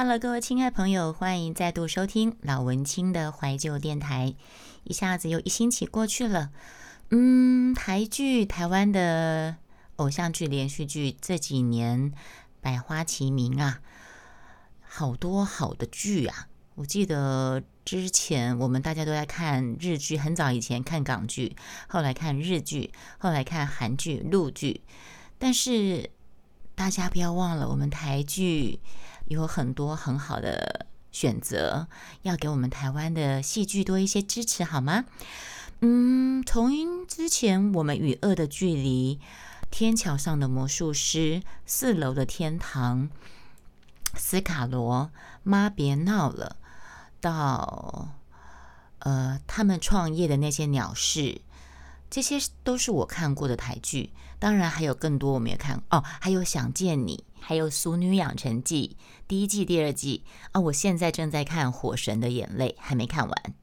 Hello，各位亲爱朋友，欢迎再度收听老文青的怀旧电台。一下子又一星期过去了，嗯，台剧、台湾的偶像剧、连续剧这几年百花齐鸣啊，好多好的剧啊！我记得之前我们大家都在看日剧，很早以前看港剧，后来看日剧，后来看韩剧、陆剧，但是大家不要忘了，我们台剧有很多很好的选择，要给我们台湾的戏剧多一些支持，好吗？嗯，从之前我们与恶的距离、天桥上的魔术师、四楼的天堂、斯卡罗、妈别闹了。到呃，他们创业的那些鸟事，这些都是我看过的台剧。当然还有更多我没有看哦，还有《想见你》，还有《俗女养成记》第一季、第二季啊。我现在正在看《火神的眼泪》，还没看完。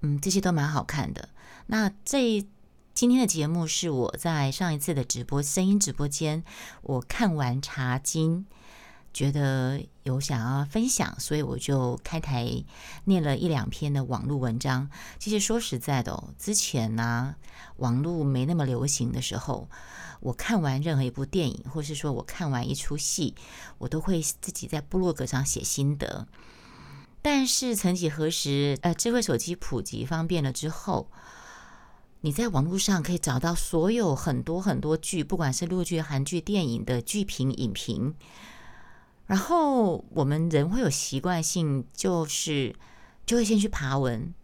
嗯，这些都蛮好看的。那这今天的节目是我在上一次的直播声音直播间，我看完《茶经》。觉得有想要分享，所以我就开台念了一两篇的网络文章。其实说实在的哦，之前呢，网络没那么流行的时候，我看完任何一部电影，或是说我看完一出戏，我都会自己在部落格上写心得。但是曾几何时，呃，智慧手机普及方便了之后，你在网络上可以找到所有很多很多剧，不管是陆剧、韩剧、电影的剧评、影评。然后我们人会有习惯性，就是就会先去爬文。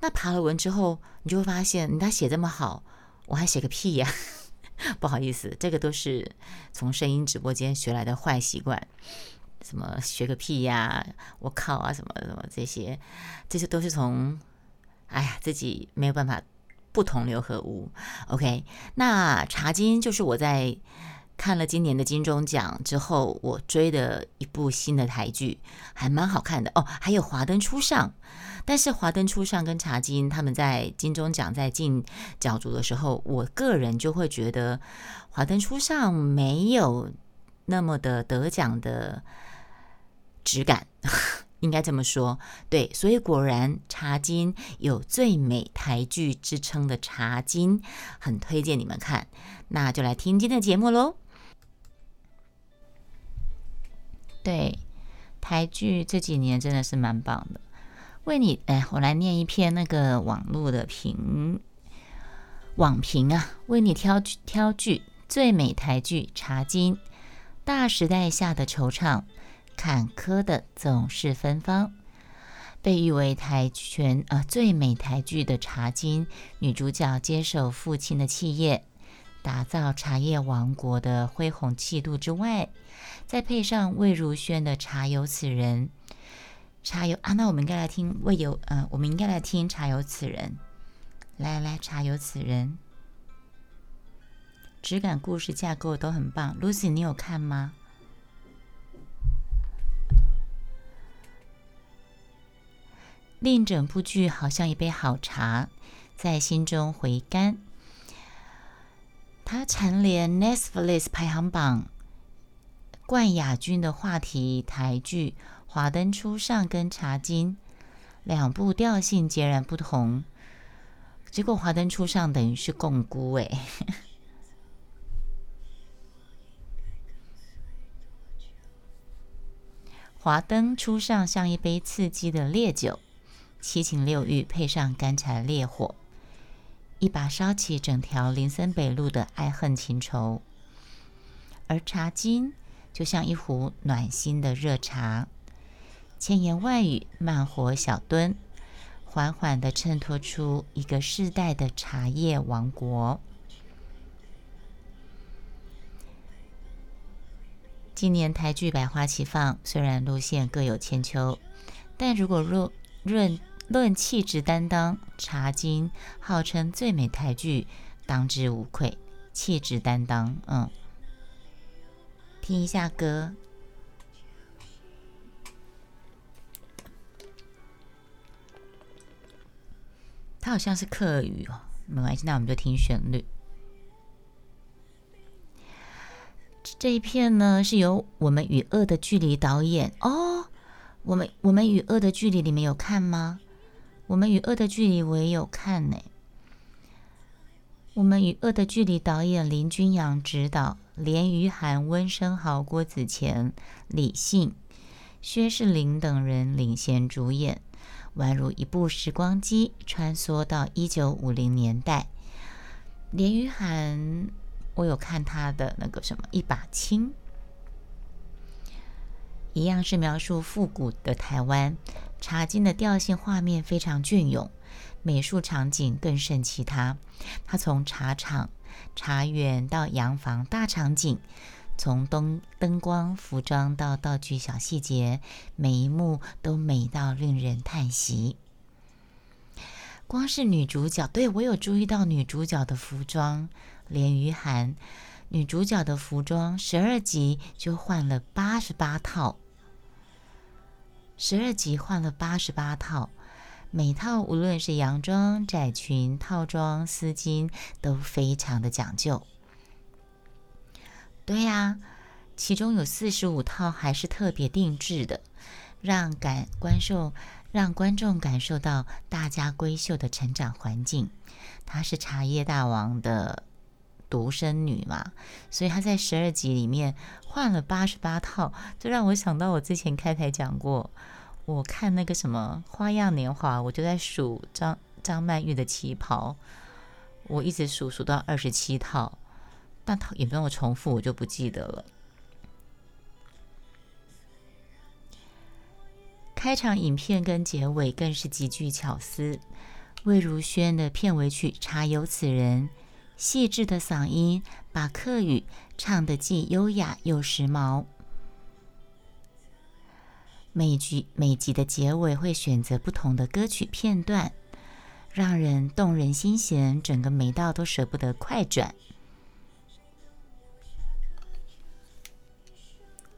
那爬了文之后，你就会发现，他写这么好，我还写个屁呀！不好意思，这个都是从声音直播间学来的坏习惯。什么学个屁呀！我靠啊！什么什么这些，这些都是从哎呀自己没有办法不同流合污。OK，那茶金就是我在。看了今年的金钟奖之后，我追的一部新的台剧还蛮好看的哦。还有《华灯初上》，但是《华灯初上》跟《茶金》他们在金钟奖在进角逐的时候，我个人就会觉得《华灯初上》没有那么的得奖的质感，应该这么说。对，所以果然《茶金》有最美台剧之称的《茶金》，很推荐你们看。那就来听今天的节目喽。对，台剧这几年真的是蛮棒的。为你，哎，我来念一篇那个网络的评网评啊，为你挑剧挑剧最美台剧《茶金》，大时代下的惆怅，坎坷的总是芬芳。被誉为台全呃最美台剧的《茶金》，女主角接手父亲的企业，打造茶叶王国的恢宏气度之外。再配上魏如萱的《茶有此人》，茶有啊，那我们应该来听魏有，呃，我们应该来听《茶有此人》。来来，《茶有此人》，质感、故事架构都很棒。Lucy，你有看吗？令整部剧好像一杯好茶，在心中回甘。它蝉联 Netflix 排行榜。冠亚军的话题台剧《华灯初上》跟《茶金》两部调性截然不同，结果《华灯初上》等于是共估哎，《华灯初上》像一杯刺激的烈酒，七情六欲配上干柴烈火，一把烧起整条林森北路的爱恨情仇，而《茶金》。就像一壶暖心的热茶，千言万语，慢火小蹲，缓缓的衬托出一个世代的茶叶王国。今年台剧百花齐放，虽然路线各有千秋，但如果论论论气质担当，茶金号称最美台剧，当之无愧。气质担当，嗯。听一下歌，它好像是客语哦，没关系，那我们就听旋律。这一片呢是由我们与恶的距离导演哦，我们我们与恶的距离，你们有看吗？我们与恶的距离，我也有看呢。我们与恶的距离，导演林君阳执导，连于涵、温升豪、郭子乾、李信、薛仕凌等人领衔主演，宛如一部时光机，穿梭到一九五零年代。连于涵，我有看他的那个什么《一把青》。一样是描述复古的台湾，茶经的调性画面非常隽永，美术场景更胜其他。他从茶厂、茶园到洋房大场景，从灯灯光、服装到道具小细节，每一幕都美到令人叹息。光是女主角，对我有注意到女主角的服装，连于涵。女主角的服装，十二集就换了八十八套。十二集换了八十八套，每套无论是洋装、窄裙、套装、丝巾，都非常的讲究。对呀，其中有四十五套还是特别定制的，让感观受让观众感受到大家闺秀的成长环境。她是茶叶大王的独生女嘛，所以她在十二集里面换了八十八套，这让我想到我之前开台讲过。我看那个什么《花样年华》，我就在数张张曼玉的旗袍，我一直数数到二十七套，但套有没有重复，我就不记得了。开场影片跟结尾更是极具巧思，魏如萱的片尾曲《茶有此人》，细致的嗓音把客语唱得既优雅又时髦。每集每集的结尾会选择不同的歌曲片段，让人动人心弦，整个美到都舍不得快转。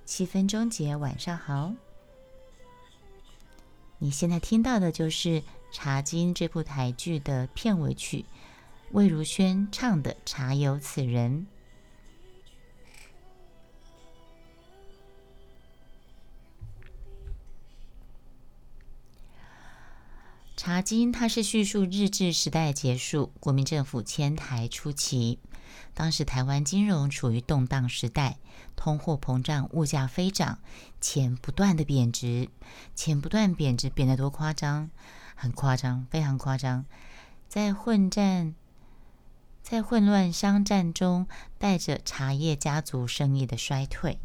七分钟节，晚上好。你现在听到的就是《茶经》这部台剧的片尾曲，魏如萱唱的《茶有此人》。茶经，它是叙述日治时代结束，国民政府迁台初期。当时台湾金融处于动荡时代，通货膨胀，物价飞涨，钱不断的贬值，钱不断贬值，贬得多夸张？很夸张，非常夸张。在混战，在混乱商战中，带着茶叶家族生意的衰退。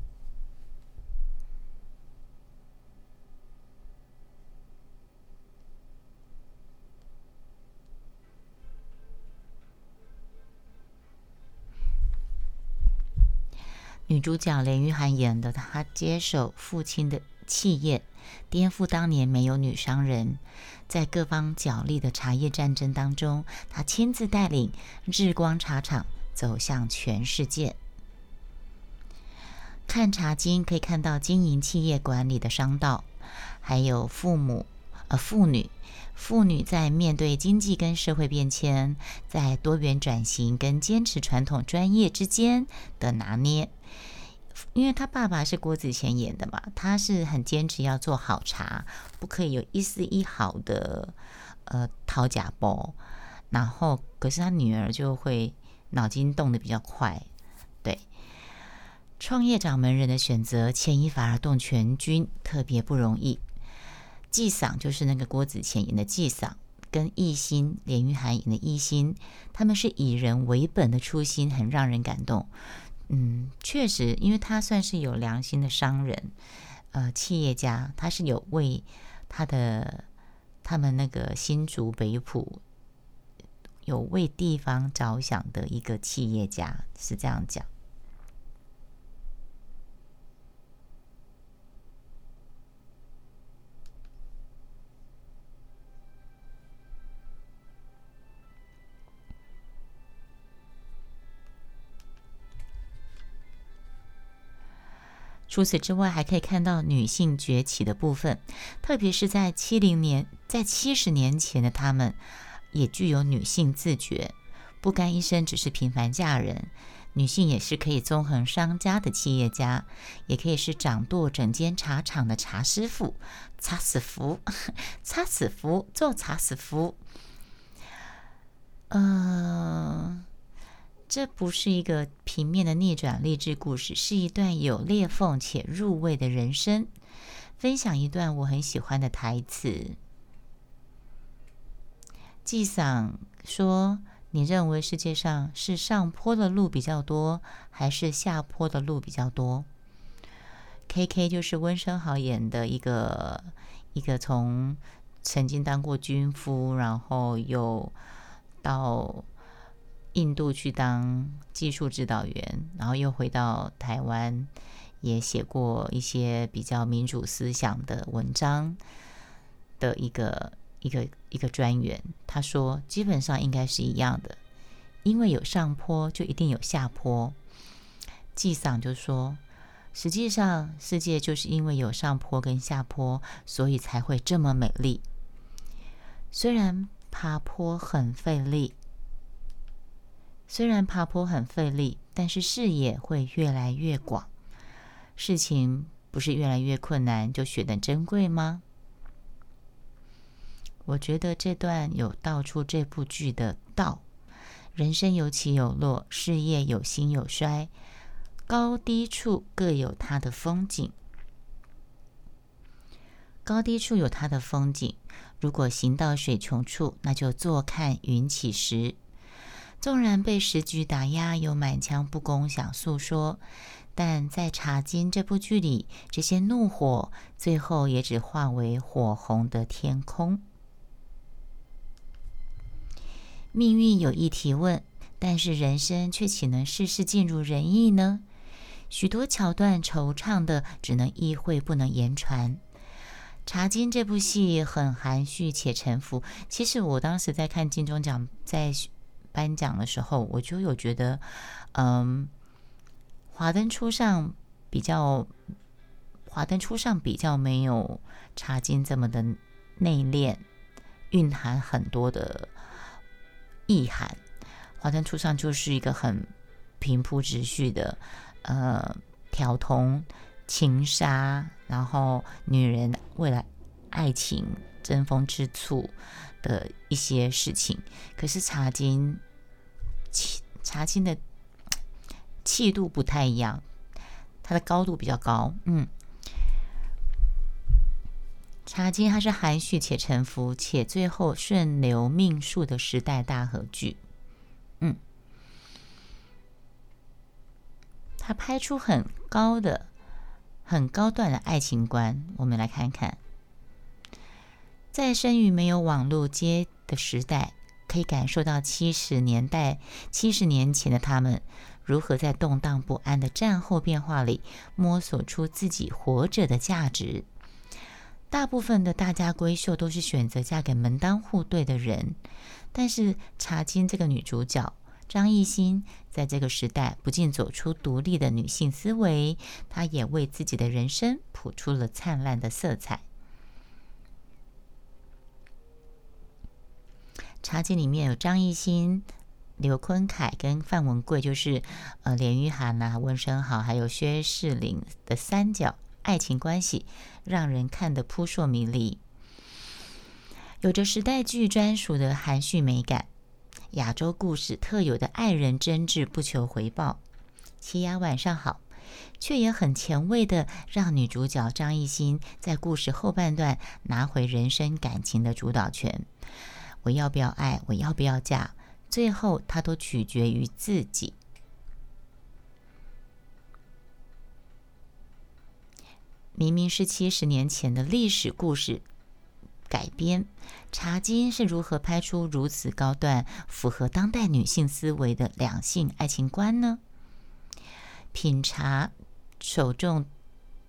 女主角林玉涵演的，她接手父亲的企业，颠覆当年没有女商人，在各方角力的茶叶战争当中，她亲自带领日光茶厂走向全世界。看茶经可以看到经营企业管理的商道，还有父母呃妇女妇女在面对经济跟社会变迁，在多元转型跟坚持传统专业之间的拿捏。因为他爸爸是郭子乾演的嘛，他是很坚持要做好茶，不可以有一丝一毫的呃掏假包。然后，可是他女儿就会脑筋动得比较快。对，创业掌门人的选择，牵一发而动全军，特别不容易。季嗓就是那个郭子乾演的季嗓，跟艺兴连玉涵演的艺兴，他们是以人为本的初心，很让人感动。嗯，确实，因为他算是有良心的商人，呃，企业家，他是有为他的他们那个新竹北埔有为地方着想的一个企业家，是这样讲。除此之外，还可以看到女性崛起的部分，特别是在七零年，在七十年前的她们，也具有女性自觉，不甘一生只是平凡嫁人，女性也是可以纵横商家的企业家，也可以是掌舵整间茶厂的茶师傅、茶师傅、茶师傅做茶师傅。嗯，这不是一个平面的逆转励志故事，是一段有裂缝且入味的人生。分享一段我很喜欢的台词。纪嗓说。你认为世界上是上坡的路比较多，还是下坡的路比较多？K K 就是温升豪演的一个一个从曾经当过军夫，然后又到印度去当技术指导员，然后又回到台湾，也写过一些比较民主思想的文章的一个。一个一个专员，他说基本上应该是一样的，因为有上坡就一定有下坡。纪桑就说，实际上世界就是因为有上坡跟下坡，所以才会这么美丽。虽然爬坡很费力，虽然爬坡很费力，但是视野会越来越广，事情不是越来越困难就显得珍贵吗？我觉得这段有道出这部剧的道：人生有起有落，事业有兴有衰，高低处各有它的风景。高低处有它的风景。如果行到水穷处，那就坐看云起时。纵然被时局打压，有满腔不公想诉说，但在《茶经》这部剧里，这些怒火最后也只化为火红的天空。命运有意提问，但是人生却岂能事事尽如人意呢？许多桥段惆怅的，只能意会不能言传。《茶经》这部戏很含蓄且沉浮。其实我当时在看金钟奖在颁奖的时候，我就有觉得，嗯，《华灯初上》比较，《华灯初上》比较没有《茶经》这么的内敛，蕴含很多的。意涵，《华灯初上》就是一个很平铺直叙的，呃，挑通情杀，然后女人为了爱情争风吃醋的一些事情。可是《茶经》气《茶经》的气度不太一样，它的高度比较高，嗯。茶经它是含蓄且沉浮，且最后顺流命数的时代大合剧。嗯，他拍出很高的、很高段的爱情观。我们来看看，在生于没有网络街的时代，可以感受到七十年代、七十年前的他们如何在动荡不安的战后变化里摸索出自己活着的价值。大部分的大家闺秀都是选择嫁给门当户对的人，但是茶金这个女主角张艺兴，在这个时代不仅走出独立的女性思维，她也为自己的人生谱出了灿烂的色彩。茶几里面有张艺兴、刘坤凯跟范文贵，就是呃连玉涵呐、温升豪还有薛仕凌的三角。爱情关系让人看得扑朔迷离，有着时代剧专属的含蓄美感，亚洲故事特有的爱人真挚不求回报。齐雅晚上好，却也很前卫的让女主角张艺兴在故事后半段拿回人生感情的主导权。我要不要爱？我要不要嫁？最后，它都取决于自己。明明是七十年前的历史故事改编，《茶经》是如何拍出如此高段、符合当代女性思维的两性爱情观呢？品茶，首重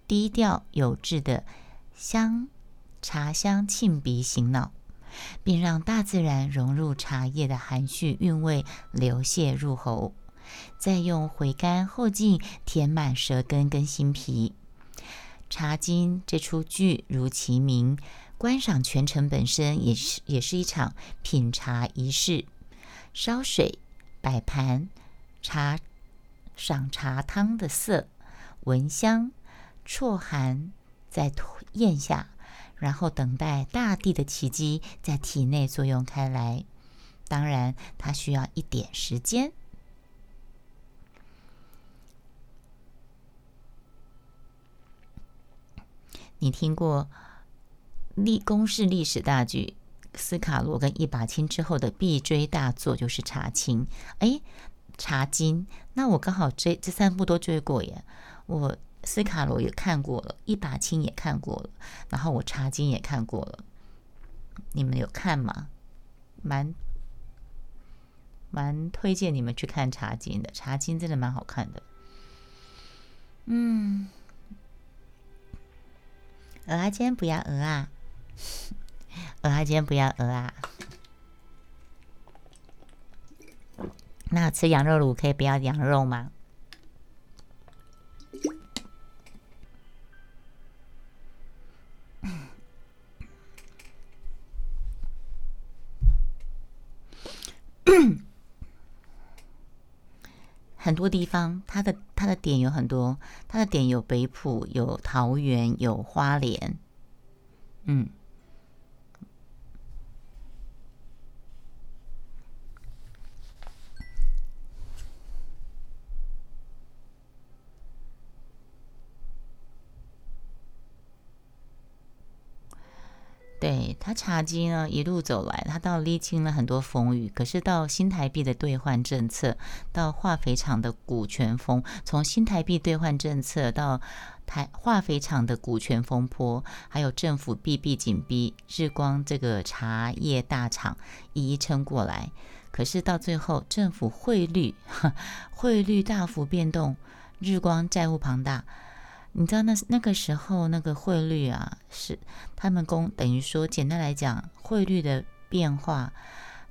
低调有致的香茶香沁鼻醒脑，并让大自然融入茶叶的含蓄韵味流泻入喉，再用回甘后劲填满舌根跟心脾。《茶经》这出剧如其名，观赏全程本身也是也是一场品茶仪式。烧水、摆盘、茶赏茶汤的色，闻香，啜寒，再咽下，然后等待大地的奇迹在体内作用开来。当然，它需要一点时间。你听过历公式历史大剧《斯卡罗》跟《一把青》之后的必追大作就是《茶青》。哎，《茶经》那我刚好追这三部都追过耶。我《斯卡罗》也看过了，《一把青》也看过了，然后我《茶经》也看过了。你们有看吗？蛮蛮推荐你们去看《茶经》的，《茶经》真的蛮好看的。嗯。鹅啊，今天不要鹅啊！鹅啊，今天不要鹅啊！那吃羊肉卤可以不要羊肉吗？多地方，它的它的点有很多，它的点有北浦，有桃园，有花莲，嗯。对他茶几呢，一路走来，他到历经了很多风雨。可是到新台币的兑换政策，到化肥厂的股权风，从新台币兑换政策到台化肥厂的股权风波，还有政府逼逼紧逼日光这个茶叶大厂一一撑过来。可是到最后，政府汇率 汇率大幅变动，日光债务庞大。你知道那那个时候那个汇率啊，是他们公等于说，简单来讲，汇率的变化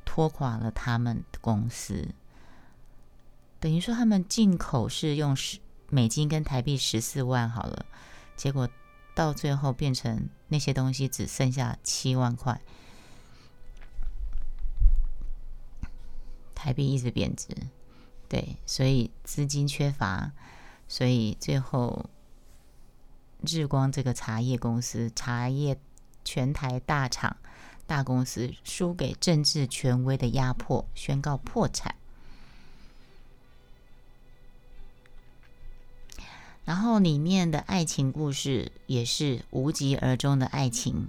拖垮了他们的公司。等于说他们进口是用十美金跟台币十四万好了，结果到最后变成那些东西只剩下七万块，台币一直贬值，对，所以资金缺乏，所以最后。日光这个茶叶公司，茶叶全台大厂、大公司，输给政治权威的压迫，宣告破产。然后里面的爱情故事也是无疾而终的爱情。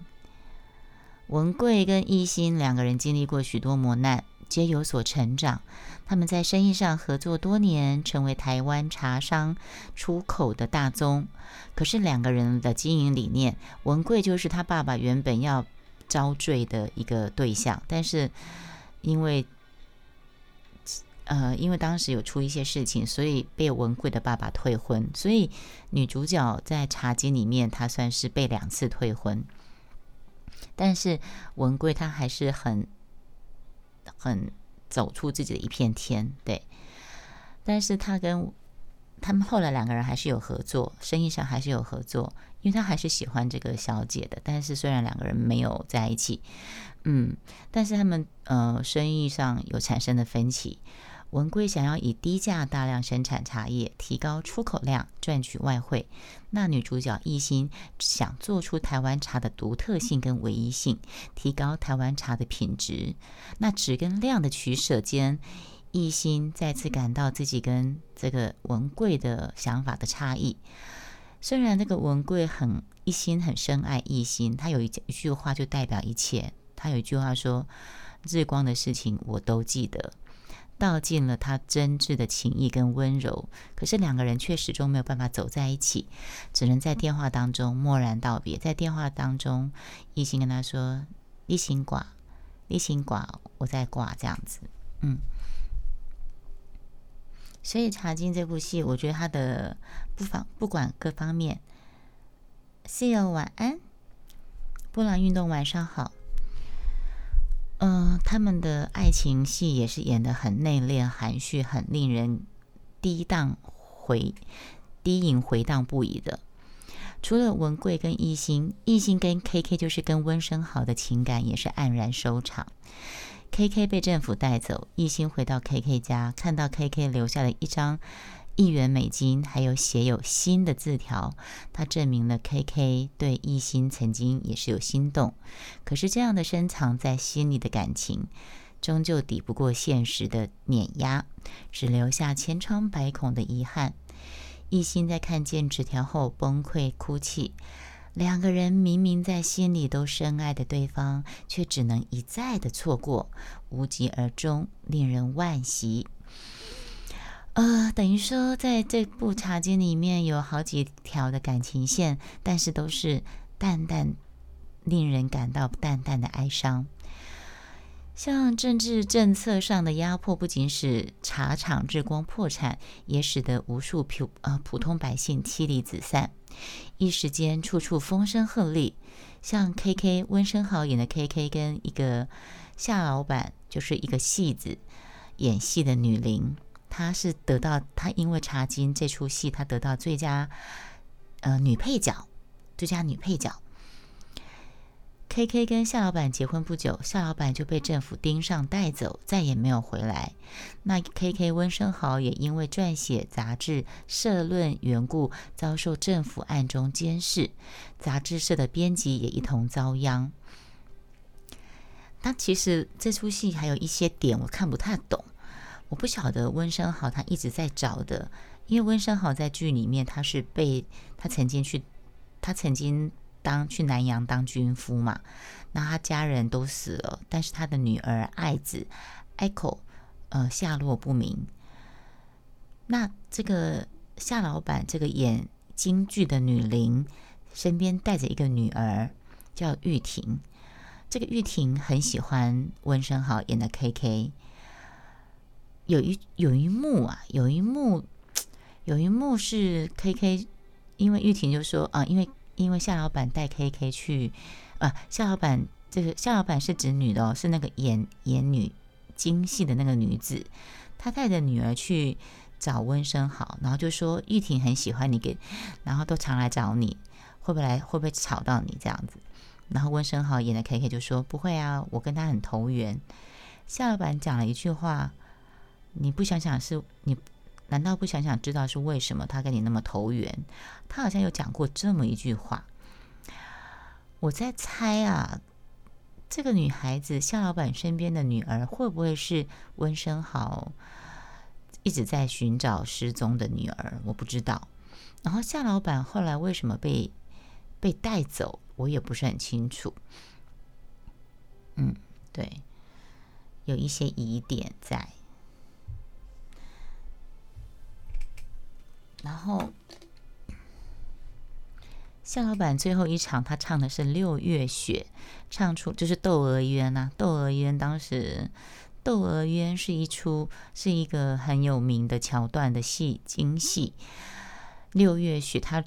文贵跟一心两个人经历过许多磨难。皆有所成长，他们在生意上合作多年，成为台湾茶商出口的大宗。可是两个人的经营理念，文贵就是他爸爸原本要招赘的一个对象，但是因为呃，因为当时有出一些事情，所以被文贵的爸爸退婚。所以女主角在茶几里面，她算是被两次退婚，但是文贵他还是很。很走出自己的一片天，对。但是他跟他们后来两个人还是有合作，生意上还是有合作，因为他还是喜欢这个小姐的。但是虽然两个人没有在一起，嗯，但是他们呃生意上有产生的分歧。文贵想要以低价大量生产茶叶，提高出口量，赚取外汇。那女主角一心想做出台湾茶的独特性跟唯一性，提高台湾茶的品质。那质跟量的取舍间，一心再次感到自己跟这个文贵的想法的差异。虽然这个文贵很一心很深爱一心，他有一一句话就代表一切。他有一句话说：“日光的事情我都记得。”道尽了他真挚的情谊跟温柔，可是两个人却始终没有办法走在一起，只能在电话当中默然道别。在电话当中，一心跟他说：“你心挂，你心挂，我在挂。”这样子，嗯。所以《茶经》这部戏，我觉得他的不妨不管各方面，See you，晚安，波浪运动，晚上好。嗯，他们的爱情戏也是演的很内敛、含蓄，很令人低荡回低吟回荡不已的。除了文贵跟艺兴，艺兴跟 K K 就是跟温生豪的情感也是黯然收场。K K 被政府带走，艺兴回到 K K 家，看到 K K 留下了一张一元美金，还有写有心的字条，他证明了 K K 对一心曾经也是有心动。可是这样的深藏在心里的感情，终究抵不过现实的碾压，只留下千疮百孔的遗憾。一心在看见纸条后崩溃哭泣。两个人明明在心里都深爱的对方，却只能一再的错过，无疾而终，令人惋惜。呃，等于说，在这部茶经里面有好几条的感情线，但是都是淡淡，令人感到淡淡的哀伤。像政治政策上的压迫，不仅使茶厂日光破产，也使得无数普呃普通百姓妻离子散，一时间处处风声鹤唳。像 K K 温升豪演的 K K 跟一个夏老板，就是一个戏子演戏的女伶。她是得到她因为《茶经》这出戏，她得到最佳呃女配角，最佳女配角。K K 跟夏老板结婚不久，夏老板就被政府盯上带走，再也没有回来。那 K K 温升豪也因为撰写杂志社论缘故，遭受政府暗中监视，杂志社的编辑也一同遭殃。那其实这出戏还有一些点我看不太懂。我不晓得温升豪他一直在找的，因为温升豪在剧里面他是被他曾经去，他曾经当去南洋当军夫嘛，那他家人都死了，但是他的女儿爱子 Echo 呃下落不明。那这个夏老板这个演京剧的女伶身边带着一个女儿叫玉婷，这个玉婷很喜欢温升豪演的 KK。有一有一幕啊，有一幕，有一幕是 K K，因为玉婷就说啊，因为因为夏老板带 K K 去，啊，夏老板这个夏老板是指女的哦，是那个演演女京戏的那个女子，她带着女儿去找温生豪，然后就说玉婷很喜欢你，给，然后都常来找你，会不会来会不会吵到你这样子？然后温生豪演的 K K 就说不会啊，我跟他很投缘。夏老板讲了一句话。你不想想是你？难道不想想知道是为什么他跟你那么投缘？他好像有讲过这么一句话。我在猜啊，这个女孩子夏老板身边的女儿会不会是温生豪一直在寻找失踪的女儿？我不知道。然后夏老板后来为什么被被带走，我也不是很清楚。嗯，对，有一些疑点在。然后，夏老板最后一场，他唱的是《六月雪》，唱出就是《窦娥冤》呐，《窦娥冤》当时，《窦娥冤》是一出是一个很有名的桥段的戏，京戏。六月雪，他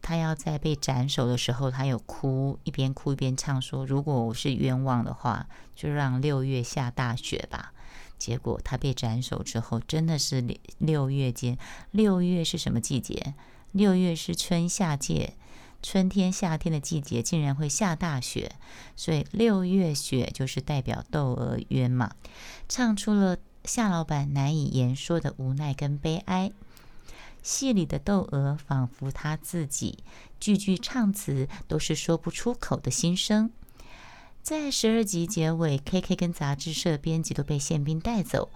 他要在被斩首的时候，他有哭，一边哭一边唱说：“如果我是冤枉的话，就让六月下大雪吧。”结果他被斩首之后，真的是六月间。六月是什么季节？六月是春夏季，春天、夏天的季节，竟然会下大雪，所以六月雪就是代表窦娥冤嘛。唱出了夏老板难以言说的无奈跟悲哀。戏里的窦娥仿佛他自己，句句唱词都是说不出口的心声。在十二集结尾，K K 跟杂志社编辑都被宪兵带走，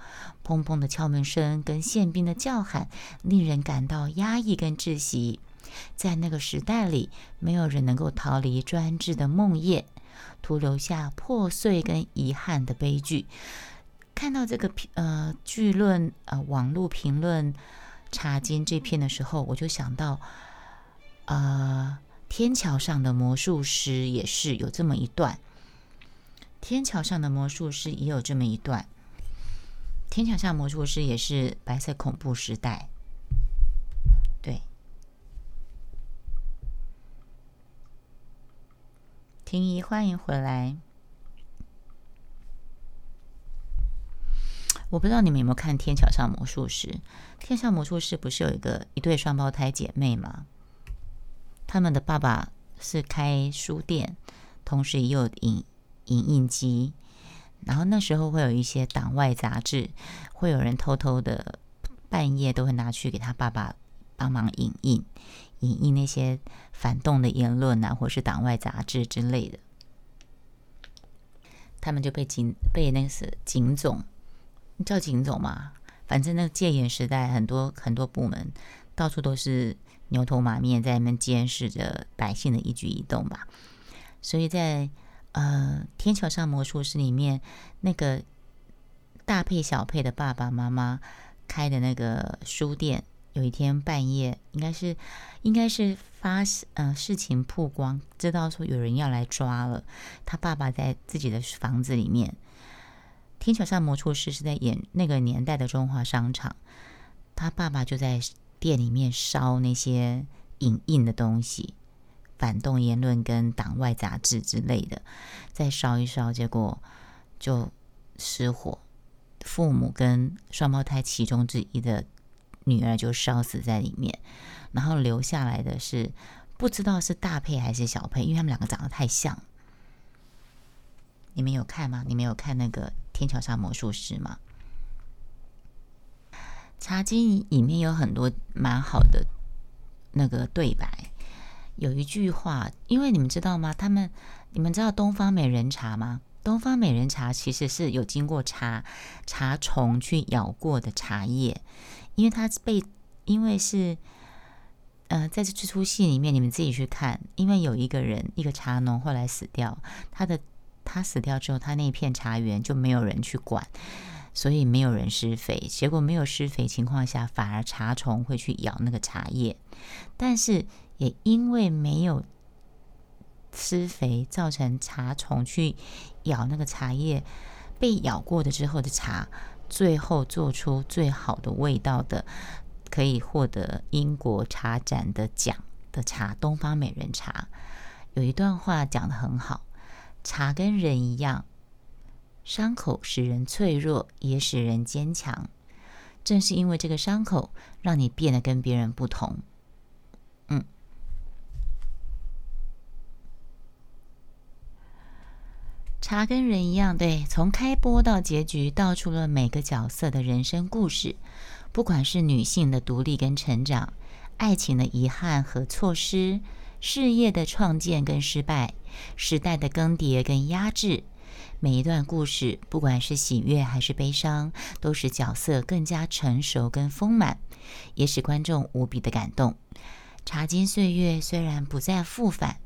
砰砰的敲门声跟宪兵的叫喊，令人感到压抑跟窒息。在那个时代里，没有人能够逃离专制的梦魇，徒留下破碎跟遗憾的悲剧。看到这个评呃剧论呃网络评论查经这篇的时候，我就想到，呃，天桥上的魔术师也是有这么一段。天桥上的魔术师也有这么一段。天桥上魔术师也是白色恐怖时代，对。婷宜，欢迎回来。我不知道你们有没有看《天桥上魔术师》？《天桥魔术师》不是有一个一对双胞胎姐妹吗？他们的爸爸是开书店，同时也有影。影印机，然后那时候会有一些党外杂志，会有人偷偷的半夜都会拿去给他爸爸帮忙影印，影印那些反动的言论啊，或是党外杂志之类的。他们就被警被那个是警总叫警总嘛，反正那个戒严时代，很多很多部门到处都是牛头马面在那边监视着百姓的一举一动吧。所以在呃《天桥上魔术师》里面，那个大配小配的爸爸妈妈开的那个书店，有一天半夜，应该是应该是发呃事情曝光，知道说有人要来抓了，他爸爸在自己的房子里面。天桥上魔术师是在演那个年代的中华商场，他爸爸就在店里面烧那些影印的东西，反动言论跟党外杂志之类的，再烧一烧，结果就失火，父母跟双胞胎其中之一的女儿就烧死在里面，然后留下来的是不知道是大配还是小配，因为他们两个长得太像。你们有看吗？你们有看那个？天桥上魔术师吗，茶经里面有很多蛮好的那个对白。有一句话，因为你们知道吗？他们你们知道东方美人茶吗？东方美人茶其实是有经过茶茶虫去咬过的茶叶，因为它被因为是呃在这这出戏里面，你们自己去看，因为有一个人一个茶农后来死掉，他的。他死掉之后，他那片茶园就没有人去管，所以没有人施肥。结果没有施肥情况下，反而茶虫会去咬那个茶叶。但是也因为没有施肥，造成茶虫去咬那个茶叶，被咬过的之后的茶，最后做出最好的味道的，可以获得英国茶展的奖的茶——东方美人茶。有一段话讲的很好。茶跟人一样，伤口使人脆弱，也使人坚强。正是因为这个伤口，让你变得跟别人不同。嗯，茶跟人一样，对，从开播到结局，道出了每个角色的人生故事。不管是女性的独立跟成长，爱情的遗憾和错失。事业的创建跟失败，时代的更迭跟压制，每一段故事，不管是喜悦还是悲伤，都使角色更加成熟跟丰满，也使观众无比的感动。茶经岁月虽然不再复返，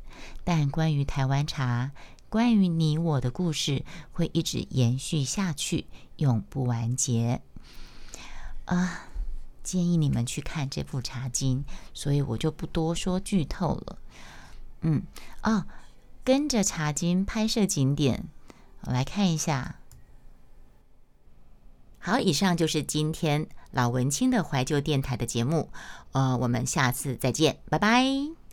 但关于台湾茶，关于你我的故事，会一直延续下去，永不完结。啊！建议你们去看这部《茶经》，所以我就不多说剧透了。嗯，哦，跟着《茶经》拍摄景点，我来看一下。好，以上就是今天老文青的怀旧电台的节目。呃，我们下次再见，拜拜。